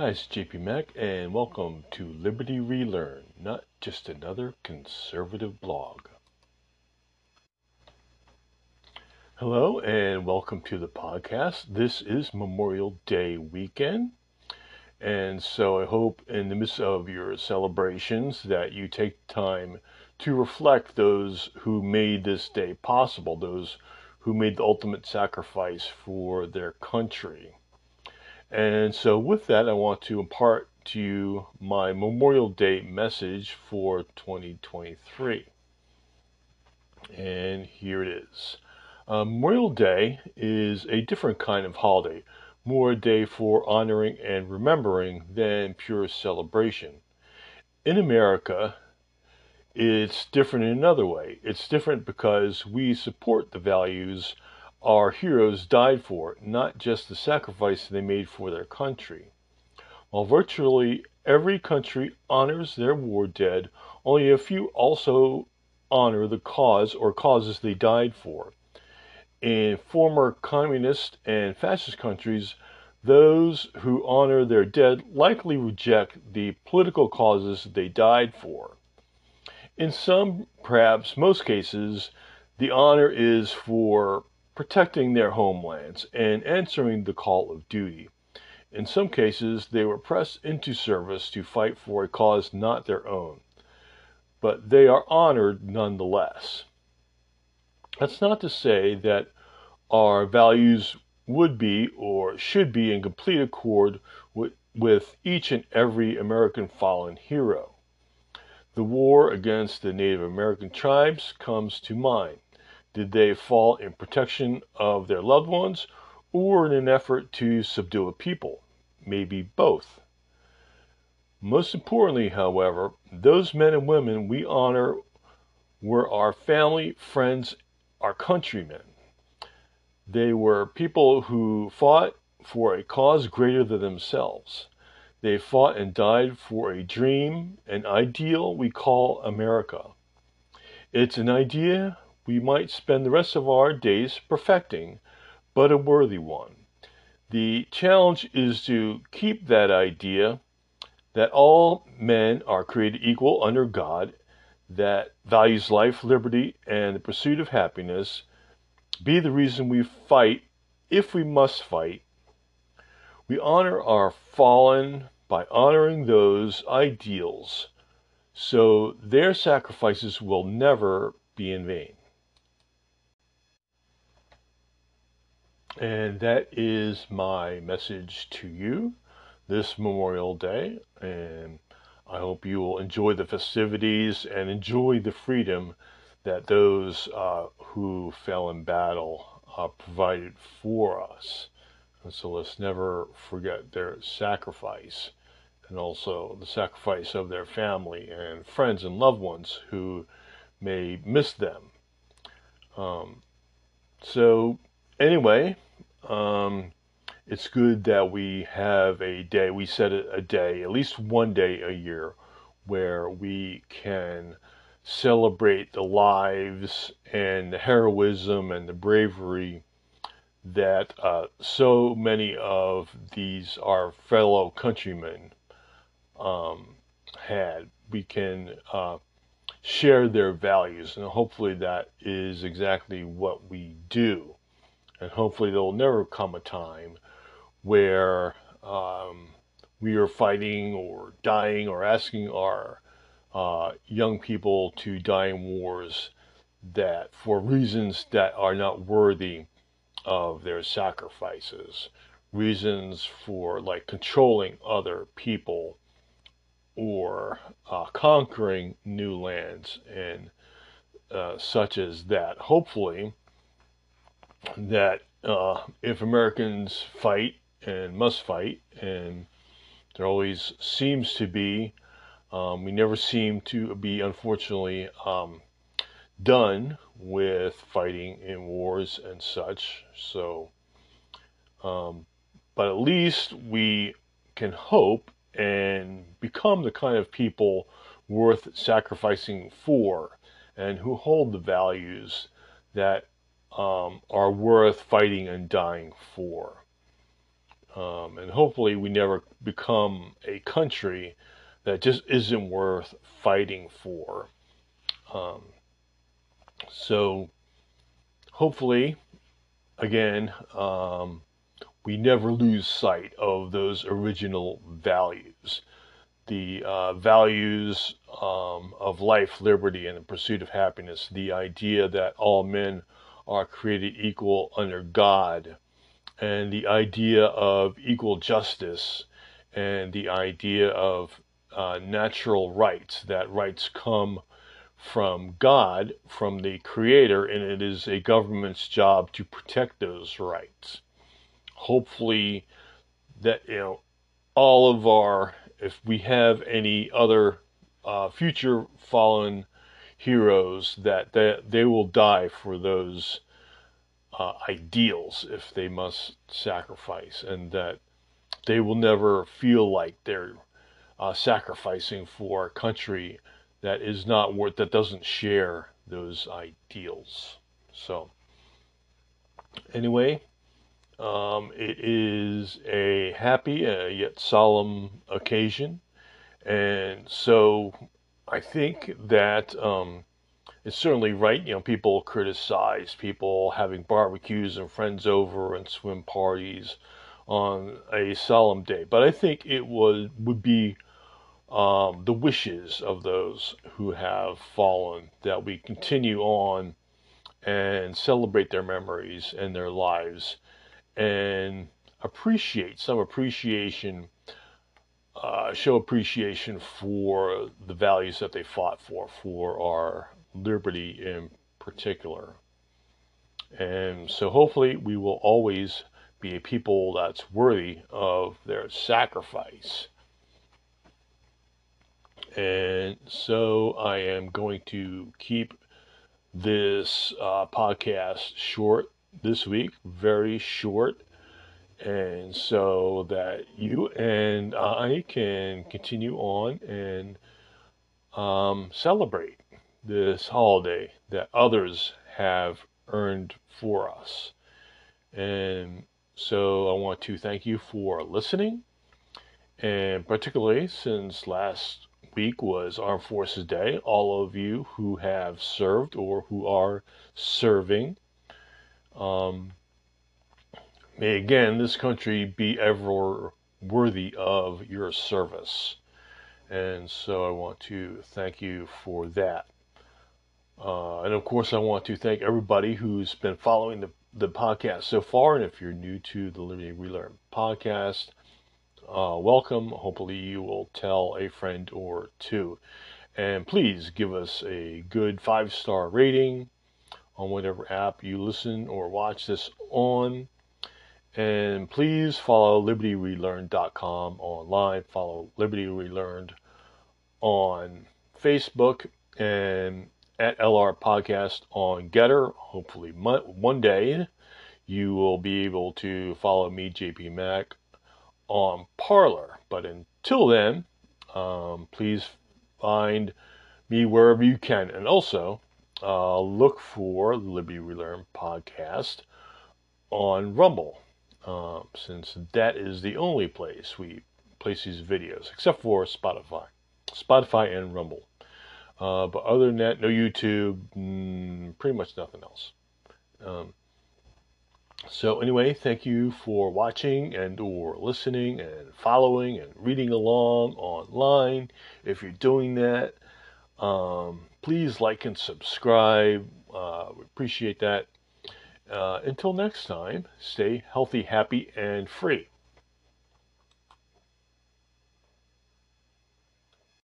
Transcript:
Hi, it's JP Mac, and welcome to Liberty Relearned, not just another conservative blog. Hello, and welcome to the podcast. This is Memorial Day weekend, and so I hope in the midst of your celebrations that you take time to reflect those who made this day possible, those who made the ultimate sacrifice for their country. And so, with that, I want to impart to you my Memorial Day message for 2023. And here it is. Uh, Memorial Day is a different kind of holiday, more a day for honoring and remembering than pure celebration. In America, it's different in another way. It's different because we support the values our heroes died for, not just the sacrifice they made for their country. While virtually every country honors their war dead, only a few also honor the cause or causes they died for. In former communist and fascist countries, those who honor their dead likely reject the political causes they died for. In some, perhaps most cases, the honor is for protecting their homelands and answering the call of duty. In some cases, they were pressed into service to fight for a cause not their own, but they are honored nonetheless. That's not to say that our values would be or should be in complete accord with, with each and every American fallen hero. The war against the Native American tribes comes to mind. Did they fall in protection of their loved ones or in an effort to subdue a people? Maybe both. Most importantly, however, those men and women we honor were our family, friends, our countrymen. They were people who fought for a cause greater than themselves. They fought and died for a dream, an ideal we call America. It's an idea we might spend the rest of our days perfecting, but a worthy one. The challenge is to keep that idea that all men are created equal under God, that values life, liberty, and the pursuit of happiness, be the reason we fight if we must fight we honor our fallen by honoring those ideals so their sacrifices will never be in vain. And that is my message to you this Memorial Day. And I hope you will enjoy the festivities and enjoy the freedom that those uh, who fell in battle uh, provided for us. And so let's never forget their sacrifice and also the sacrifice of their family and friends and loved ones who may miss them. Um, so, anyway, um, it's good that we have a day, we set a day, at least one day a year, where we can celebrate the lives and the heroism and the bravery that uh, so many of these our fellow countrymen um, had. We can uh, share their values, and hopefully that is exactly what we do. And hopefully there will never come a time where um, we are fighting or dying or asking our uh, young people to die in wars that for reasons that are not worthy of their sacrifices, reasons for like controlling other people or uh, conquering new lands and uh, such as that. Hopefully, that uh, if Americans fight and must fight, and there always seems to be, um, we never seem to be, unfortunately, um, done with fighting in wars and such. So, um, but at least we can hope and become the kind of people worth sacrificing for and who hold the values that um, are worth fighting and dying for. Um, and hopefully, we never become a country that just isn't worth fighting for. Um, so, hopefully, again, um, we never lose sight of those original values. The uh, values um, of life, liberty, and the pursuit of happiness. The idea that all men are created equal under God, and the idea of equal justice, and the idea of uh, natural rights, that rights come from God, from the Creator, and it is a government's job to protect those rights. Hopefully, that, you know, all of our, if we have any other uh, future fallen heroes, that they, they will die for those uh, ideals if they must sacrifice, and that they will never feel like they're uh, sacrificing for a country that is not worth that doesn't share those ideals. So anyway, um, it is a happy uh, yet solemn occasion, and so I think that um, it's certainly right. You know, people criticize people having barbecues and friends over and swim parties on a solemn day, but I think it would would be um, the wishes of those who have fallen, that we continue on and celebrate their memories and their lives and appreciate some appreciation, uh, show appreciation for the values that they fought for, for our liberty in particular. And so hopefully we will always be a people that's worthy of their sacrifice and so I am going to keep this uh, podcast short this week, very short, and so that you and I can continue on and um, celebrate this holiday that others have earned for us. And so I want to thank you for listening, and particularly since last week was Armed Forces Day. All of you who have served or who are serving, um, may again this country be ever worthy of your service. And so I want to thank you for that. Uh, and of course, I want to thank everybody who's been following the, the podcast so far. And if you're new to the Liberty Relearned podcast, uh, welcome. Hopefully, you will tell a friend or two. And please give us a good five star rating on whatever app you listen or watch this on. And please follow libertyrelearned.com online. Follow Liberty Relearned on Facebook and at LR Podcast on GETTR. Hopefully, one day you will be able to follow me, JP Mac, on Parler. But until then, um, please find me wherever you can. And also, uh, look for Liberty Relearned podcast on Rumble, um, since that is the only place we place these videos, except for Spotify. Spotify and Rumble. Uh, but other than that, no YouTube, mm, pretty much nothing else. Um, so anyway, thank you for watching and or listening and following and reading along online. If you're doing that, um, please like and subscribe. Uh, we appreciate that. Uh, until next time, stay healthy, happy, and free.